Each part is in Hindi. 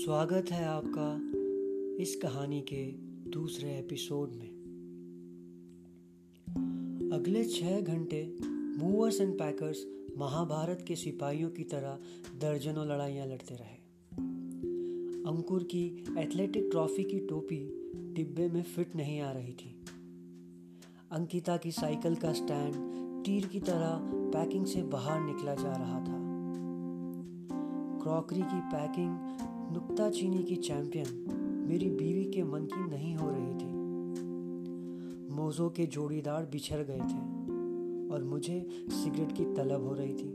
स्वागत है आपका इस कहानी के दूसरे एपिसोड में। अगले छह घंटे मूवर्स एंड पैकर्स महाभारत के सिपाहियों की तरह दर्जनों लड़ाइयाँ लड़ते रहे। अंकुर की एथलेटिक ट्रॉफी की टोपी डिब्बे में फिट नहीं आ रही थी। अंकिता की साइकिल का स्टैंड तीर की तरह पैकिंग से बाहर निकला जा रहा था। क्रॉकरी की पैकिंग नुक्ता चीनी की चैंपियन मेरी बीवी के मन की नहीं हो रही थी। मोजो के जोड़ीदार बिछड़ गए थे और मुझे सिगरेट की तलब हो रही थी।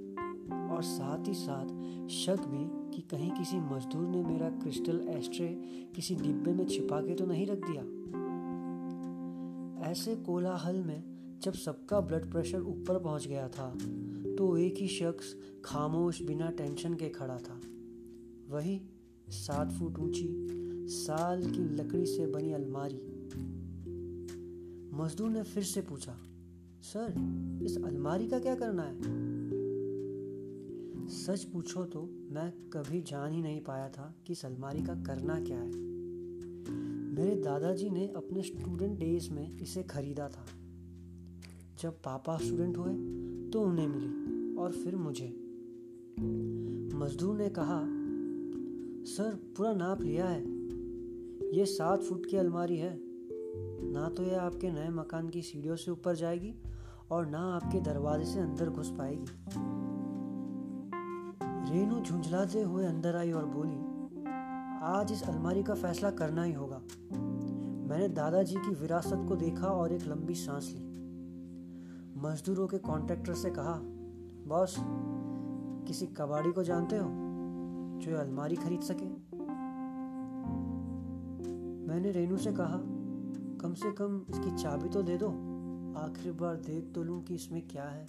और साथ ही साथ शक भी कि कहीं किसी मजदूर ने मेरा क्रिस्टल एस्ट्रे किसी डिब्बे में छिपा के तो नहीं रख दिया। ऐसे कोलाहल में जब सबका ब्लड प्रेशर ऊपर पहुँच गया था तो एक ही शख्स खामोश बिना टेंशन के खड़ा था। वही सात फुट ऊँची, साल की लकड़ी से बनी अलमारी। मजदूर ने फिर से पूछा, सर, इस अलमारी का क्या करना है? सच पूछो तो मैं कभी जान ही नहीं पाया था कि इस अलमारी का करना क्या है। मेरे दादाजी ने अपने स्टूडेंट डेज़ में इसे खरीदा था। जब पापा स्टूडेंट हुए तो उन्हें मिली और फिर मुझे। मजदूर ने कहा सर, पूरा नाप लिया है। ये सात फुट की अलमारी है। ना तो यह आपके नए मकान की सीढ़ियों से ऊपर जाएगी और ना आपके दरवाजे से अंदर घुस पाएगी। रेनू झुंझलाते हुए अंदर आई और बोली, आज इस अलमारी का फैसला करना ही होगा। मैंने दादाजी की विरासत को देखा और एक लंबी सांस ली। मजदूरों के कॉन्ट्रैक्टर से कहा, बॉस, किसी कबाड़ी को जानते हो? जो अलमारी खरीद सके। मैंने रेनू से कहा, कम से कम इसकी चाबी तो दे दो। आखिरी बार देख तो लूँ कि इसमें क्या है।